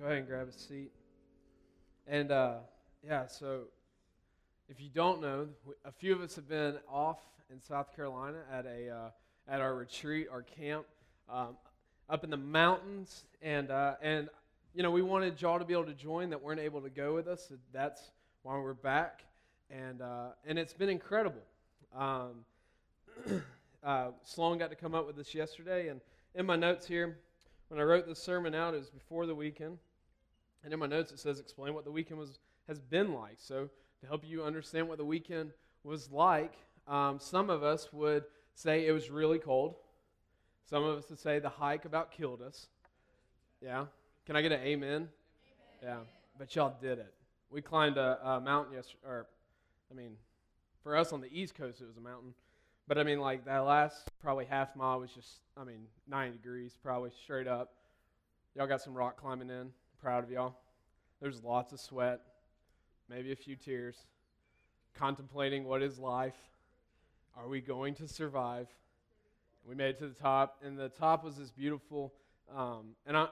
go ahead and grab a seat. And uh, yeah, so if you don't know, a few of us have been off in South Carolina at a uh, at our retreat, our camp, um, up in the mountains, and uh, and you know we wanted y'all to be able to join that weren't able to go with us. So that's why we're back, and uh, and it's been incredible. Um, uh, Sloan got to come up with this yesterday, and in my notes here, when I wrote this sermon out, it was before the weekend. And in my notes, it says, explain what the weekend was, has been like. So, to help you understand what the weekend was like, um, some of us would say it was really cold. Some of us would say the hike about killed us. Yeah? Can I get an amen? amen. Yeah. But y'all did it. We climbed a, a mountain yesterday, or, I mean, for us on the East Coast, it was a mountain. But I mean, like that last probably half mile was just, I mean, 90 degrees, probably straight up. Y'all got some rock climbing in. Proud of y'all. There's lots of sweat, maybe a few tears, contemplating what is life. Are we going to survive? We made it to the top, and the top was this beautiful. Um, and I,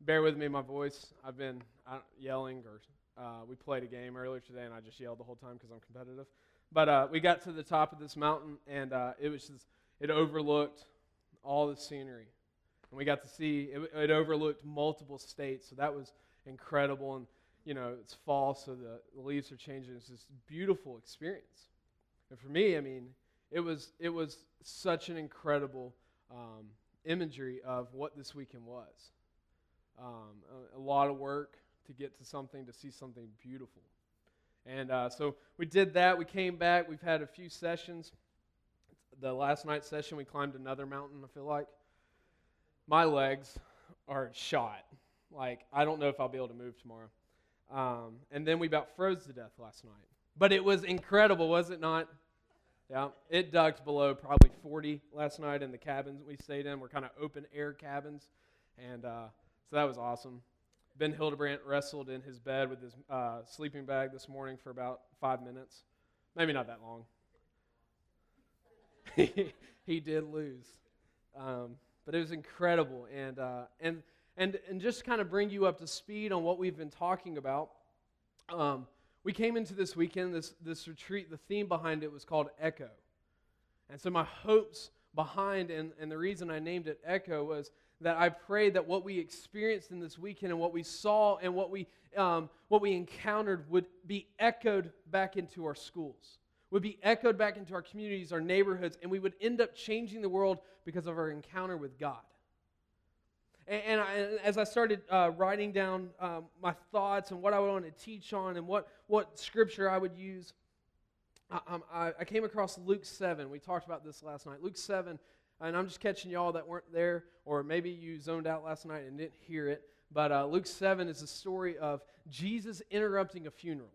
bear with me, my voice. I've been yelling, or uh, we played a game earlier today, and I just yelled the whole time because I'm competitive. But uh, we got to the top of this mountain, and uh, it was just, it overlooked all the scenery. And we got to see, it, it, overlooked multiple states, so that was incredible. And, you know, it's fall, so the, leaves are changing. It's this beautiful experience. And for me, I mean, it was, it was such an incredible um, imagery of what this weekend was. Um, a, a lot of work to get to something, to see something beautiful. And uh, so we did that. We came back. We've had a few sessions. The last night session, we climbed another mountain, I feel like. My legs are shot. Like, I don't know if I'll be able to move tomorrow. Um, and then we about froze to death last night. But it was incredible, was it not? Yeah, it ducked below probably 40 last night in the cabins we stayed in. We're kind of open air cabins. And uh, so that was awesome. Ben Hildebrandt wrestled in his bed with his uh, sleeping bag this morning for about five minutes. Maybe not that long. he did lose. Um, but it was incredible. And, uh, and, and, and just kind of bring you up to speed on what we've been talking about. Um, we came into this weekend, this, this retreat, the theme behind it was called Echo. And so my hopes behind, and, and the reason I named it Echo was that I pray that what we experienced in this weekend and what we saw and what we, um, what we encountered would be echoed back into our schools, would be echoed back into our communities, our neighborhoods, and we would end up changing the world because of our encounter with God. And, and, I, and as I started uh, writing down um, my thoughts and what I would want to teach on and what, what scripture I would use, um, I, I, came across Luke 7. We talked about this last night. Luke 7, and I'm just catching y'all that weren't there, or maybe you zoned out last night and didn't hear it. But uh, Luke 7 is the story of Jesus interrupting a funeral.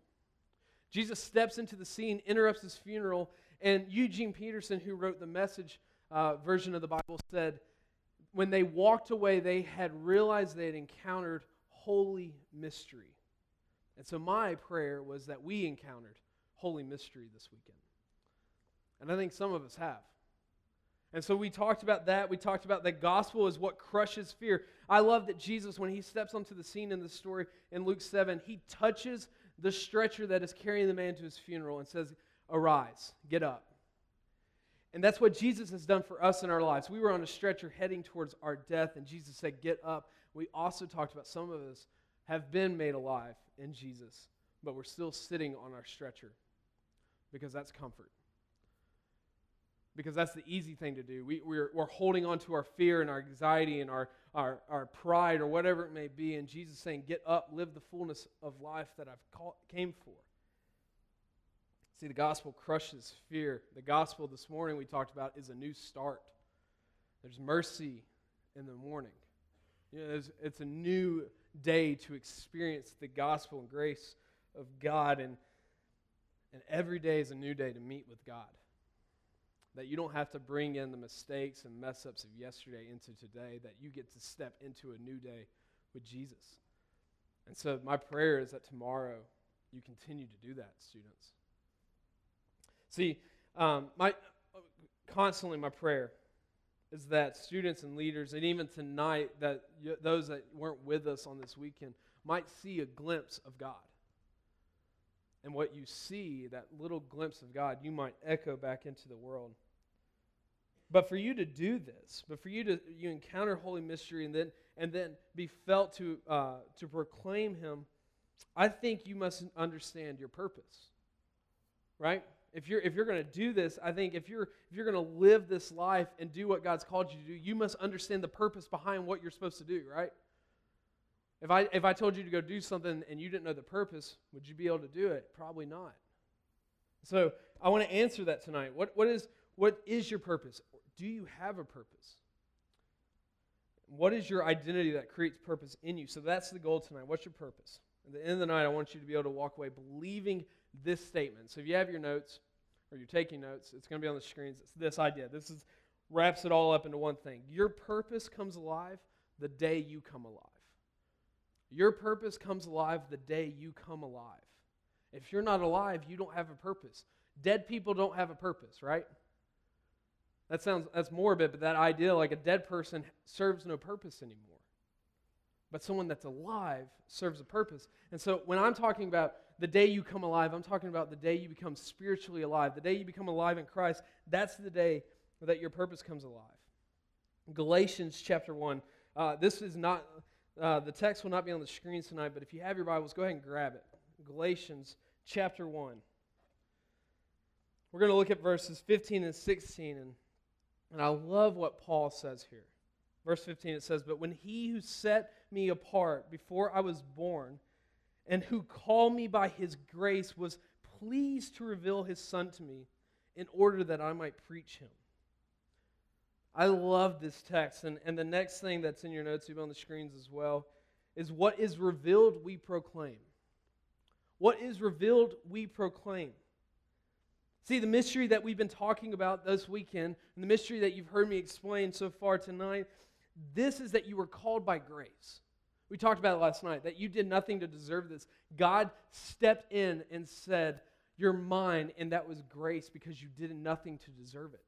Jesus steps into the scene, interrupts his funeral, and Eugene Peterson, who wrote the message uh, version of the Bible, said, when they walked away, they had realized they had encountered holy mystery. And so my prayer was that we encountered holy mystery this weekend. And I think some of us have. And so we talked about that. We talked about the gospel is what crushes fear. I love that Jesus, when he steps onto the scene in the story in Luke 7, he touches the stretcher that is carrying the man to his funeral and says, Arise, get up. And that's what Jesus has done for us in our lives. We were on a stretcher heading towards our death, and Jesus said, Get up. We also talked about some of us have been made alive in Jesus, but we're still sitting on our stretcher because that's comfort because that's the easy thing to do. We, we're, we're holding on to our fear and our anxiety and our, our, our pride or whatever it may be. And Jesus saying, Get up, live the fullness of life that I've call, came for. See, the gospel crushes fear. The gospel this morning we talked about is a new start. There's mercy in the morning. You know, it's a new day to experience the gospel and grace of God. And, and every day is a new day to meet with God that you don't have to bring in the mistakes and mess ups of yesterday into today, that you get to step into a new day with Jesus. And so, my prayer is that tomorrow you continue to do that, students. See, um, my, constantly my prayer is that students and leaders, and even tonight, that y- those that weren't with us on this weekend might see a glimpse of God. And what you see, that little glimpse of God, you might echo back into the world. But for you to do this, but for you to you encounter holy mystery and then and then be felt to uh, to proclaim Him, I think you must understand your purpose. Right? If you're if you're going to do this, I think if you're if you're going to live this life and do what God's called you to do, you must understand the purpose behind what you're supposed to do. Right? If I if I told you to go do something and you didn't know the purpose, would you be able to do it? Probably not. So I want to answer that tonight. What what is what is your purpose? Do you have a purpose? What is your identity that creates purpose in you? So that's the goal tonight. What's your purpose? At the end of the night, I want you to be able to walk away believing this statement. So if you have your notes or you're taking notes, it's going to be on the screens. It's this idea. This is wraps it all up into one thing. Your purpose comes alive the day you come alive. Your purpose comes alive the day you come alive. If you're not alive, you don't have a purpose. Dead people don't have a purpose, right? That sounds that's morbid, but that idea like a dead person serves no purpose anymore. But someone that's alive serves a purpose. And so when I'm talking about the day you come alive, I'm talking about the day you become spiritually alive, the day you become alive in Christ. That's the day that your purpose comes alive. Galatians chapter 1. Uh, this is not, uh, the text will not be on the screens tonight, but if you have your Bibles, go ahead and grab it. Galatians chapter 1. We're going to look at verses 15 and 16, and, and I love what Paul says here. Verse 15 it says, But when he who set me apart before I was born, and who called me by his grace was pleased to reveal his son to me in order that I might preach him. I love this text. And, and the next thing that's in your notes, even on the screens as well, is what is revealed, we proclaim. What is revealed, we proclaim. See, the mystery that we've been talking about this weekend, and the mystery that you've heard me explain so far tonight, this is that you were called by grace. We talked about it last night that you did nothing to deserve this. God stepped in and said, You're mine, and that was grace because you did nothing to deserve it.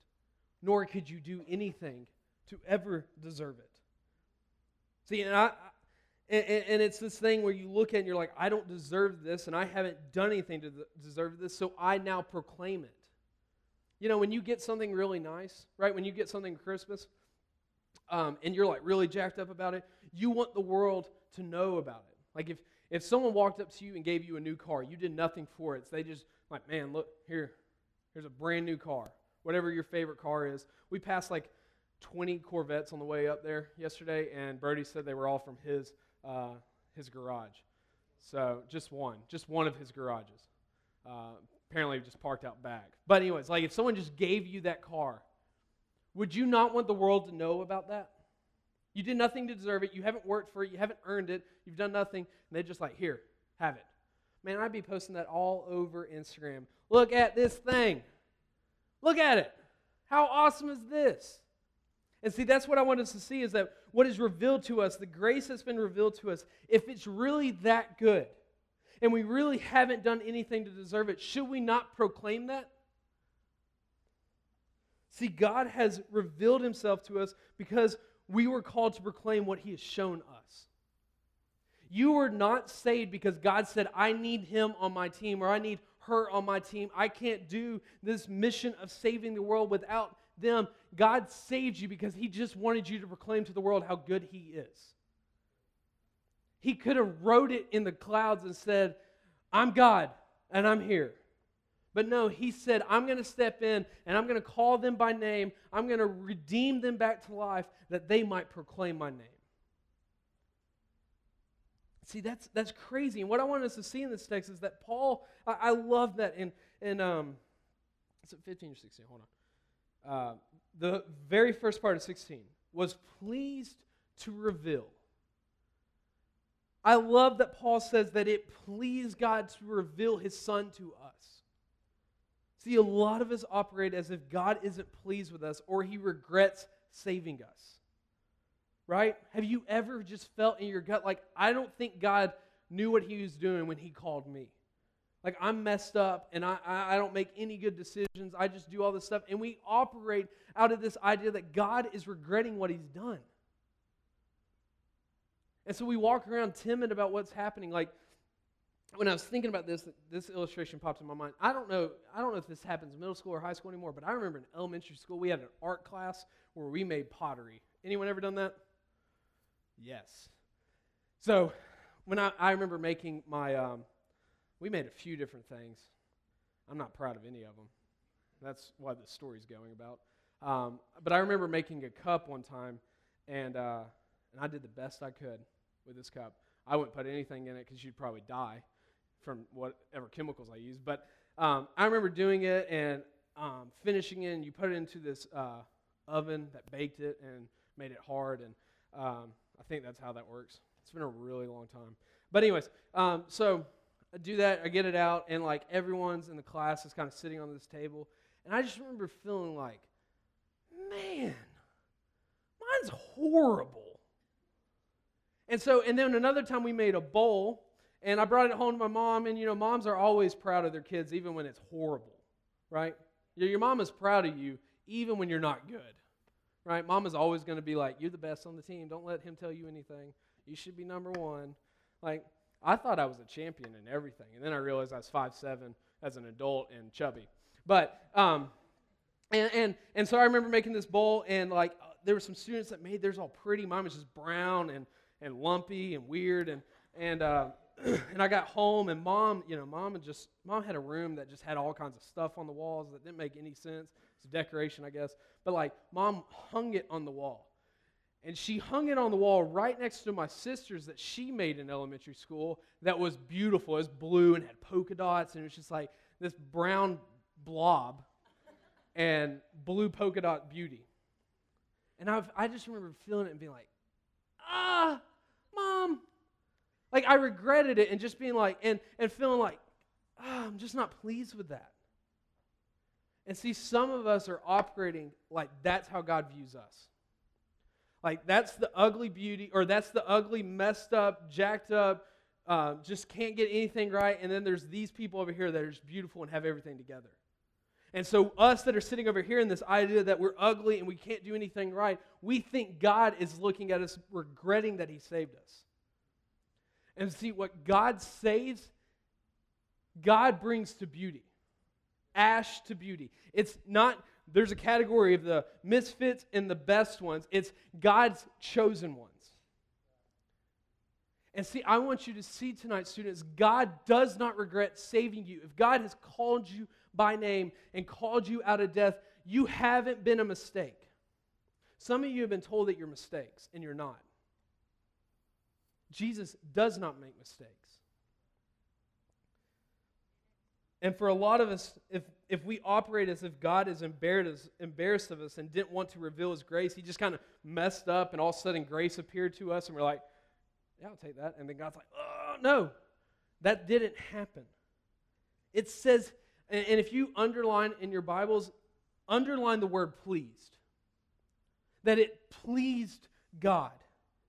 Nor could you do anything to ever deserve it. See, and I, and, and, it's this thing where you look at it and you're like, I don't deserve this, and I haven't done anything to deserve this, so I now proclaim it. You know, when you get something really nice, right? When you get something Christmas, um, and you're like really jacked up about it, you want the world to know about it. Like if, if someone walked up to you and gave you a new car, you did nothing for it. So they just like, man, look here, here's a brand new car. Whatever your favorite car is. We passed like 20 Corvettes on the way up there yesterday, and Brody said they were all from his uh, his garage. So just one, just one of his garages. Uh, apparently, just parked out back. But anyways, like if someone just gave you that car, would you not want the world to know about that? You did nothing to deserve it. You haven't worked for it. You haven't earned it. You've done nothing. And they're just like, here, have it. Man, I'd be posting that all over Instagram. Look at this thing. Look at it. How awesome is this? And see, that's what I want us to see is that what is revealed to us, the grace that's been revealed to us, if it's really that good, and we really haven't done anything to deserve it, should we not proclaim that? See, God has revealed himself to us because we were called to proclaim what he has shown us. You were not saved because God said, I need him on my team or I need her on my team. I can't do this mission of saving the world without them. God saved you because he just wanted you to proclaim to the world how good he is. He could have wrote it in the clouds and said, I'm God and I'm here. But no, he said, I'm going to step in and I'm going to call them by name. I'm going to redeem them back to life that they might proclaim my name. See, that's, that's crazy. And what I want us to see in this text is that Paul, I, I love that in, in um, is it 15 or 16? Hold on. Uh, the very first part of 16 was pleased to reveal. I love that Paul says that it pleased God to reveal his son to us. See, a lot of us operate as if God isn't pleased with us or he regrets saving us. Right? Have you ever just felt in your gut like, I don't think God knew what he was doing when he called me? Like I'm messed up and I, I don't make any good decisions. I just do all this stuff. And we operate out of this idea that God is regretting what he's done. And so we walk around timid about what's happening. Like when I was thinking about this, this illustration popped in my mind. I don't know, I don't know if this happens in middle school or high school anymore, but I remember in elementary school we had an art class where we made pottery. Anyone ever done that? Yes. So when I, I remember making my um, we made a few different things. I'm not proud of any of them. That's why the story's going about. Um, but I remember making a cup one time, and, uh, and I did the best I could with this cup. I wouldn't put anything in it because you'd probably die from whatever chemicals I used. But um, I remember doing it and um, finishing it, and you put it into this uh, oven that baked it and made it hard. And um, I think that's how that works. It's been a really long time. But, anyways, um, so I do that, I get it out, and like everyone's in the class is kind of sitting on this table. And I just remember feeling like, man, mine's horrible. And so, and then another time we made a bowl, and I brought it home to my mom, and you know, moms are always proud of their kids, even when it's horrible, right? Your mom is proud of you, even when you're not good, right? Mom is always going to be like, you're the best on the team. Don't let him tell you anything. You should be number one. Like, I thought I was a champion in everything. And then I realized I was five seven as an adult and chubby. But, um, and, and, and so I remember making this bowl, and like, uh, there were some students that made theirs all pretty. Mine was just brown and, and lumpy and weird. And, and, uh, and I got home, and mom, you know, mom just, mom had a room that just had all kinds of stuff on the walls that didn't make any sense. It's decoration, I guess. But like, mom hung it on the wall. And she hung it on the wall right next to my sister's that she made in elementary school that was beautiful. It was blue and had polka dots, and it was just like this brown blob and blue polka dot beauty. And I've, I just remember feeling it and being like, ah, mom. Like I regretted it and just being like, and, and feeling like, ah, I'm just not pleased with that. And see, some of us are operating like that's how God views us. Like, that's the ugly beauty, or that's the ugly, messed up, jacked up, uh, just can't get anything right. And then there's these people over here that are just beautiful and have everything together. And so, us that are sitting over here in this idea that we're ugly and we can't do anything right, we think God is looking at us regretting that He saved us. And see, what God saves, God brings to beauty. Ash to beauty. It's not there's a category of the misfits and the best ones. It's God's chosen ones. And see, I want you to see tonight, students, God does not regret saving you. If God has called you by name and called you out of death, you haven't been a mistake. Some of you have been told that you're mistakes, and you're not. Jesus does not make mistakes. And for a lot of us, if, if we operate as if God is embarrassed, of us and didn't want to reveal his grace, he just kind of messed up and all of a sudden grace appeared to us and we're like, yeah, I'll take that. And then God's like, oh, no, that didn't happen. It says, and if you underline in your Bibles, underline the word pleased. That it pleased God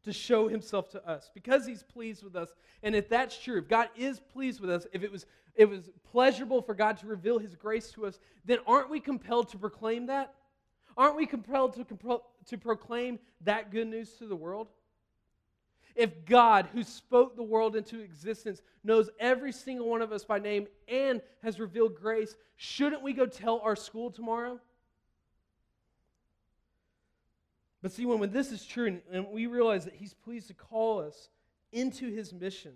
to show himself to us because he's pleased with us. And if that's true, if God is pleased with us, if it was it was pleasurable for God to reveal his grace to us, then aren't we compelled to proclaim that? Aren't we compelled to, compro- to proclaim that good news to the world? If God, who spoke the world into existence, knows every single one of us by name and has revealed grace, shouldn't we go tell our school tomorrow? But see, when, when this is true and, and we realize that He's pleased to call us into His mission,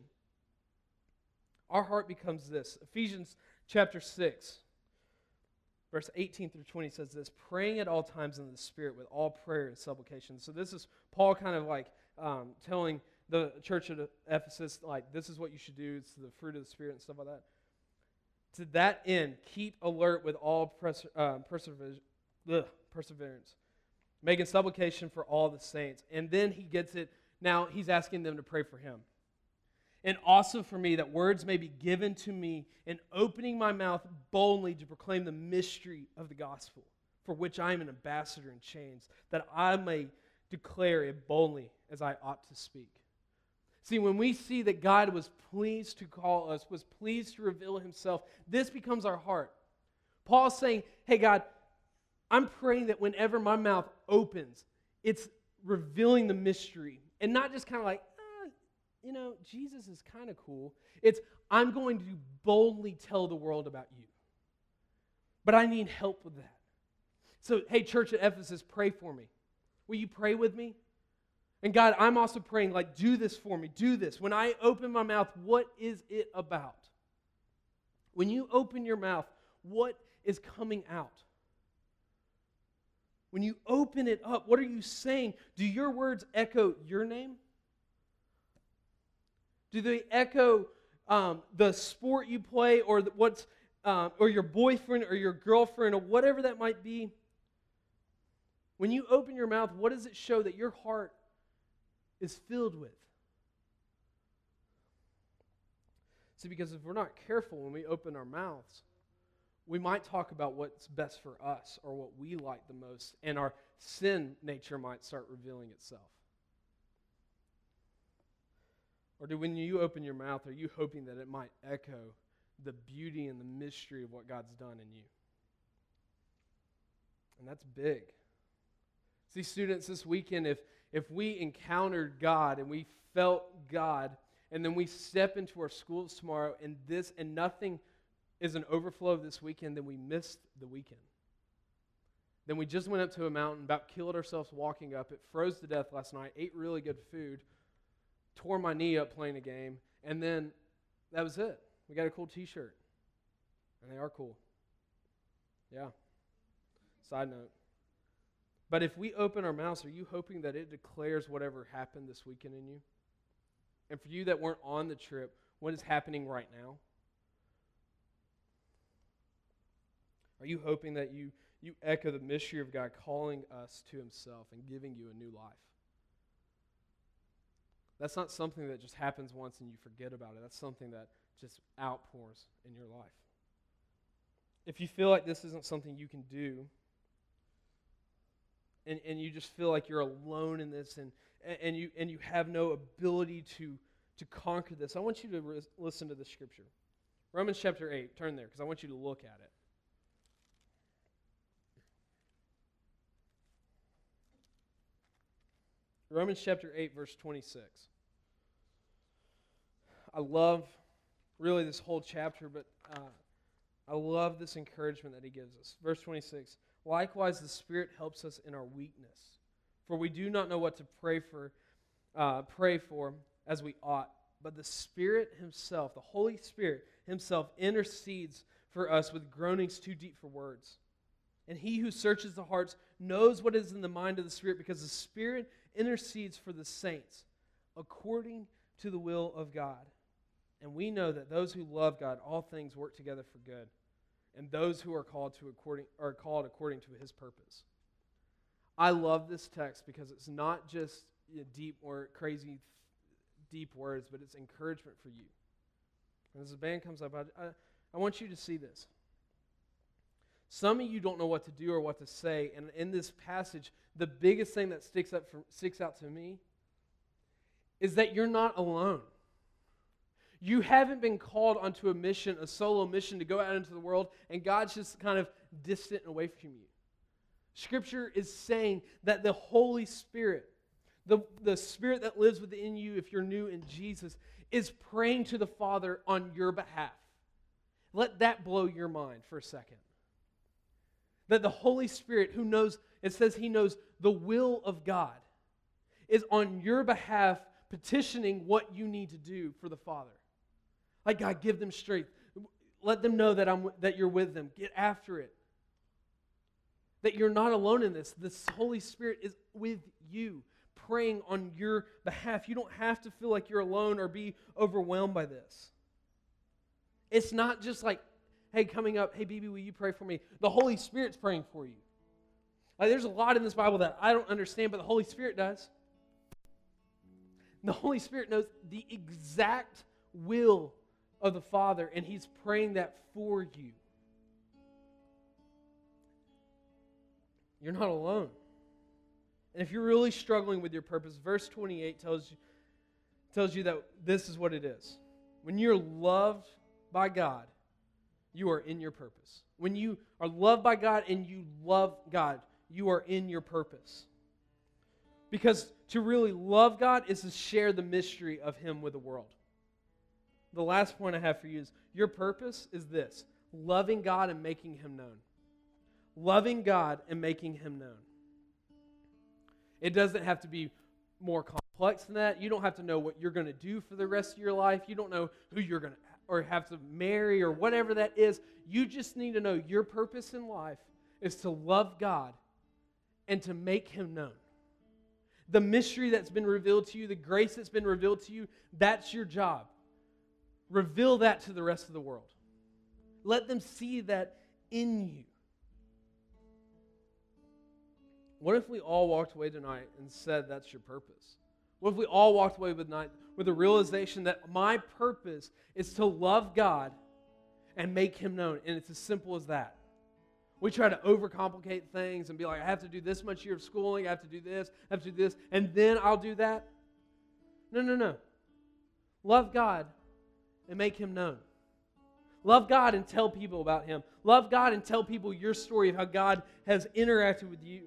our heart becomes this. Ephesians chapter 6, verse 18 through 20 says this praying at all times in the Spirit with all prayer and supplication. So this is Paul kind of like um, telling the church of Ephesus, like, this is what you should do. It's the fruit of the Spirit and stuff like that. To that end, keep alert with all pers- uh, perseverance, perseverance making supplication for all the saints. And then he gets it. Now he's asking them to pray for him. And also for me, that words may be given to me in opening my mouth boldly to proclaim the mystery of the gospel, for which I am an ambassador in chains, that I may declare it boldly as I ought to speak. See, when we see that God was pleased to call us, was pleased to reveal himself, this becomes our heart. Paul's saying, Hey, God, I'm praying that whenever my mouth opens, it's revealing the mystery and not just kind of like, you know, Jesus is kind of cool. It's, I'm going to boldly tell the world about you. But I need help with that. So, hey, church at Ephesus, pray for me. Will you pray with me? And God, I'm also praying, like, do this for me. Do this. When I open my mouth, what is it about? When you open your mouth, what is coming out? When you open it up, what are you saying? Do your words echo your name? Do they echo um, the sport you play or the, what's um, or your boyfriend or your girlfriend or whatever that might be? When you open your mouth, what does it show that your heart is filled with? See, because if we're not careful when we open our mouths, we might talk about what's best for us or what we like the most, and our sin nature might start revealing itself. Or do when you open your mouth, are you hoping that it might echo the beauty and the mystery of what God's done in you? And that's big. See, students, this weekend, if, if we encountered God and we felt God, and then we step into our schools tomorrow and this and nothing is an overflow of this weekend, then we missed the weekend. Then we just went up to a mountain, about killed ourselves walking up it, froze to death last night, ate really good food, tore my knee up playing a game, and then that was it. We got a cool t shirt. And they are cool. Yeah. Side note. But if we open our mouths, are you hoping that it declares whatever happened this weekend in you? And for you that weren't on the trip, what is happening right now? Are you hoping that you, you echo the mystery of God calling us to Himself and giving you a new life? That's not something that just happens once and you forget about it. That's something that just outpours in your life. If you feel like this isn't something you can do, and, and you just feel like you're alone in this and, and, you, and you have no ability to, to conquer this, I want you to re- listen to the scripture. Romans chapter 8, turn there because I want you to look at it. Romans chapter 8, verse 26. I love really this whole chapter, but uh, I love this encouragement that he gives us. Verse 26 Likewise, the Spirit helps us in our weakness, for we do not know what to pray for, uh, pray for as we ought. But the Spirit Himself, the Holy Spirit Himself, intercedes for us with groanings too deep for words. And He who searches the hearts knows what is in the mind of the Spirit, because the Spirit intercedes for the saints according to the will of God. And we know that those who love God, all things work together for good and those who are called to according are called according to his purpose. I love this text because it's not just deep or crazy deep words, but it's encouragement for you. And as the band comes up, I, I, I want you to see this. Some of you don't know what to do or what to say, and in this passage, the biggest thing that sticks up for, sticks out to me is that you're not alone. You haven't been called onto a mission, a solo mission to go out into the world, and God's just kind of distant and away from you. Scripture is saying that the Holy Spirit, the, the Spirit that lives within you if you're new in Jesus, is praying to the Father on your behalf. Let that blow your mind for a second. That the Holy Spirit, who knows, it says he knows the will of God, is on your behalf petitioning what you need to do for the Father. Like, God, give them strength. Let them know that, I'm, that you're with them. Get after it. That you're not alone in this. The Holy Spirit is with you, praying on your behalf. You don't have to feel like you're alone or be overwhelmed by this. It's not just like, hey, coming up, hey, BB, will you pray for me? The Holy Spirit's praying for you. Like, there's a lot in this Bible that I don't understand, but the Holy Spirit does. The Holy Spirit knows the exact will of the Father, and He's praying that for you. You're not alone. And if you're really struggling with your purpose, verse 28 tells you, tells you that this is what it is. When you're loved by God, you are in your purpose. When you are loved by God and you love God, you are in your purpose. Because to really love God is to share the mystery of Him with the world. The last point I have for you is your purpose is this loving God and making Him known. Loving God and making Him known. It doesn't have to be more complex than that. You don't have to know what you're going to do for the rest of your life. You don't know who you're going to or have to marry or whatever that is. You just need to know your purpose in life is to love God and to make him known. The mystery that's been revealed to you, the grace that's been revealed to you, that's your job. Reveal that to the rest of the world. Let them see that in you. What if we all walked away tonight and said that's your purpose? What if we all walked away with night with the realization that my purpose is to love God and make him known and it's as simple as that. We try to overcomplicate things and be like I have to do this much year of schooling, I have to do this, I have to do this and then I'll do that. No, no, no. Love God and make him known. Love God and tell people about him. Love God and tell people your story of how God has interacted with you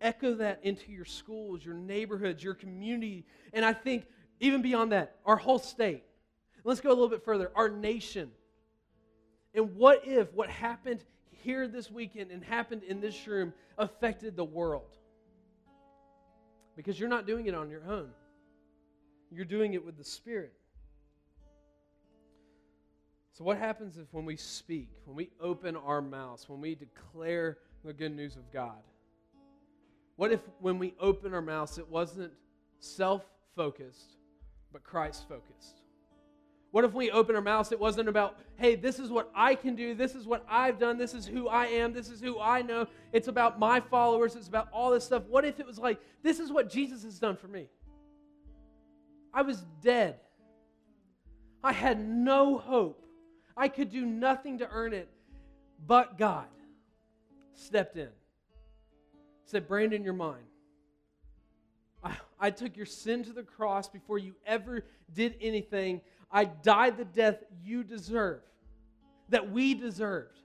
echo that into your schools, your neighborhoods, your community, and I think even beyond that, our whole state. Let's go a little bit further, our nation. And what if what happened here this weekend and happened in this room affected the world? Because you're not doing it on your own, you're doing it with the Spirit. So, what happens if when we speak, when we open our mouths, when we declare the good news of God? What if when we open our mouths, it wasn't self focused, but Christ focused? What if we open our mouths, it wasn't about, hey, this is what I can do, this is what I've done, this is who I am, this is who I know. It's about my followers, it's about all this stuff. What if it was like, this is what Jesus has done for me? I was dead. I had no hope. I could do nothing to earn it, but God stepped in said, Brandon, you're mine. I, I took your sin to the cross before you ever did anything. I died the death you deserve, that we deserved.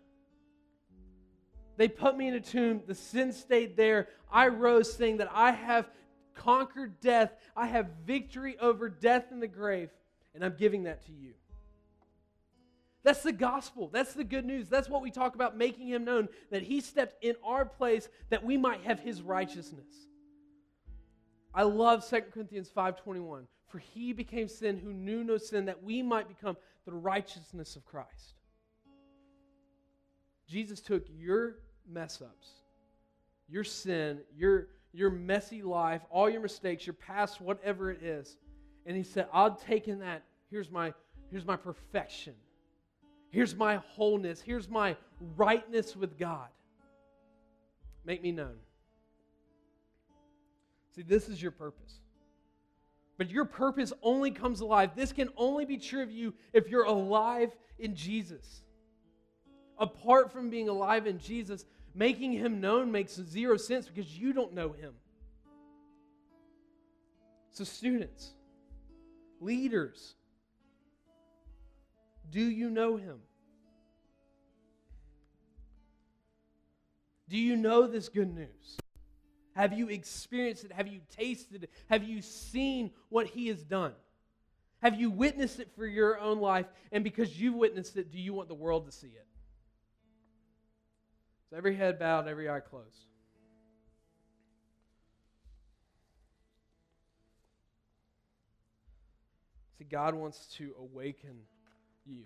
They put me in a tomb. The sin stayed there. I rose saying that I have conquered death. I have victory over death in the grave, and I'm giving that to you. That's the gospel. That's the good news. That's what we talk about making him known that he stepped in our place that we might have his righteousness. I love 2 Corinthians 5:21. For he became sin who knew no sin that we might become the righteousness of Christ. Jesus took your mess ups, your sin, your your messy life, all your mistakes, your past, whatever it is, and he said, "I'll take in that. Here's my here's my perfection." Here's my wholeness. Here's my rightness with God. Make me known. See, this is your purpose. But your purpose only comes alive. This can only be true of you if you're alive in Jesus. Apart from being alive in Jesus, making him known makes zero sense because you don't know him. So, students, leaders, do you know him? Do you know this good news? Have you experienced it? Have you tasted it? Have you seen what he has done? Have you witnessed it for your own life? And because you've witnessed it, do you want the world to see it? So every head bowed, every eye closed. See, God wants to awaken you.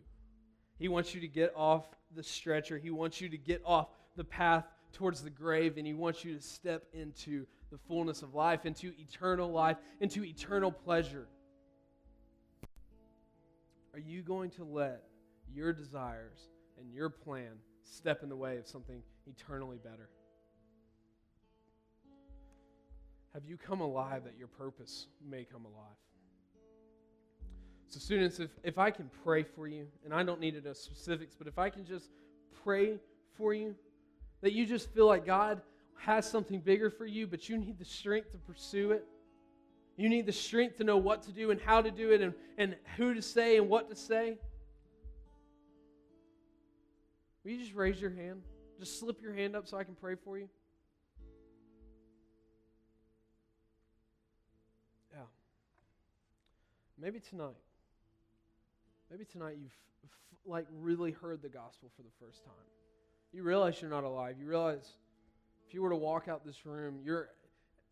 He wants you to get off the stretcher. He wants you to get off the path towards the grave, and He wants you to step into the fullness of life, into eternal life, into eternal pleasure. Are you going to let your desires and your plan step in the way of something eternally better? Have you come alive that your purpose may come alive? So, students, if, if I can pray for you, and I don't need to know specifics, but if I can just pray for you, that you just feel like God has something bigger for you, but you need the strength to pursue it, You need the strength to know what to do and how to do it and, and who to say and what to say. Will you just raise your hand? Just slip your hand up so I can pray for you. Yeah. Maybe tonight. Maybe tonight you've f- like really heard the gospel for the first time. You realize you're not alive. You realize if you were to walk out this room, you're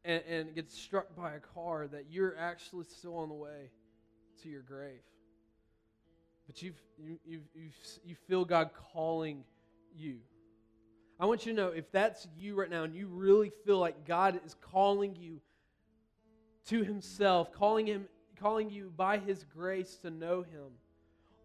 and, and get struck by a car that you're actually still on the way to your grave. But you've, you, you you you feel God calling you. I want you to know if that's you right now and you really feel like God is calling you to Himself, calling Him, calling you by His grace to know Him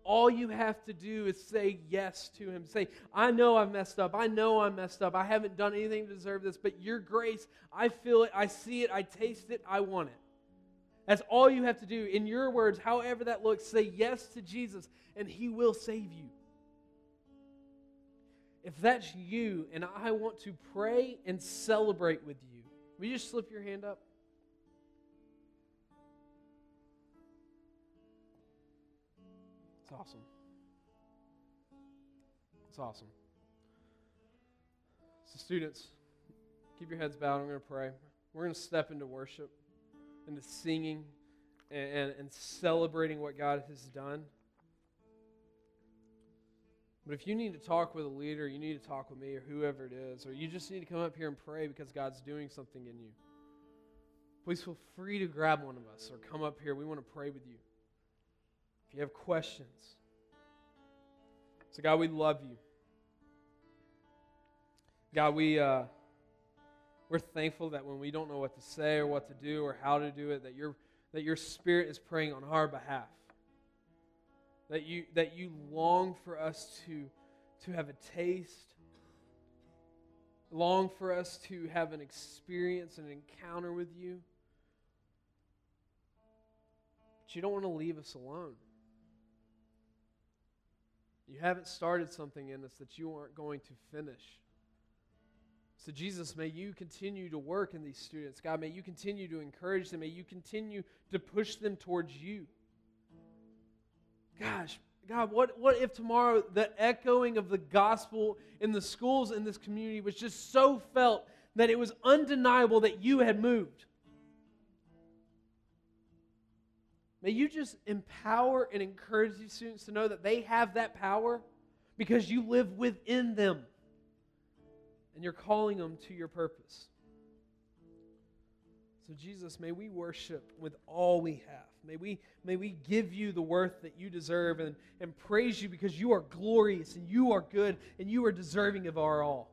all you have to do is say yes to Him. Say, I know I've messed up. I know I'm messed up. I haven't done anything to deserve this, but your grace, I feel it, I see it, I taste it, I want it. That's all you have to do. In your words, however that looks, say yes to Jesus, and He will save you. If that's you, and I want to pray and celebrate with you, will you just slip your hand up? It's awesome. It's awesome. So, students, keep your heads bowed. I'm going to pray. We're going to step into worship, into singing, and, and, and celebrating what God has done. But if you need to talk with a leader, you need to talk with me or whoever it is, or you just need to come up here and pray because God's doing something in you, please feel free to grab one of us or come up here. We want to pray with you. If you have questions, so God, we love you. God, we uh, we're thankful that when we don't know what to say or what to do or how to do it, that your that your Spirit is praying on our behalf. That you that you long for us to to have a taste, long for us to have an experience, and an encounter with you. But you don't want to leave us alone. You haven't started something in us that you aren't going to finish. So, Jesus, may you continue to work in these students. God, may you continue to encourage them. May you continue to push them towards you. Gosh, God, what, what if tomorrow the echoing of the gospel in the schools in this community was just so felt that it was undeniable that you had moved? May you just empower and encourage these students to know that they have that power because you live within them and you're calling them to your purpose. So, Jesus, may we worship with all we have. May we, may we give you the worth that you deserve and, and praise you because you are glorious and you are good and you are deserving of our all.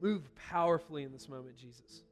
Move powerfully in this moment, Jesus.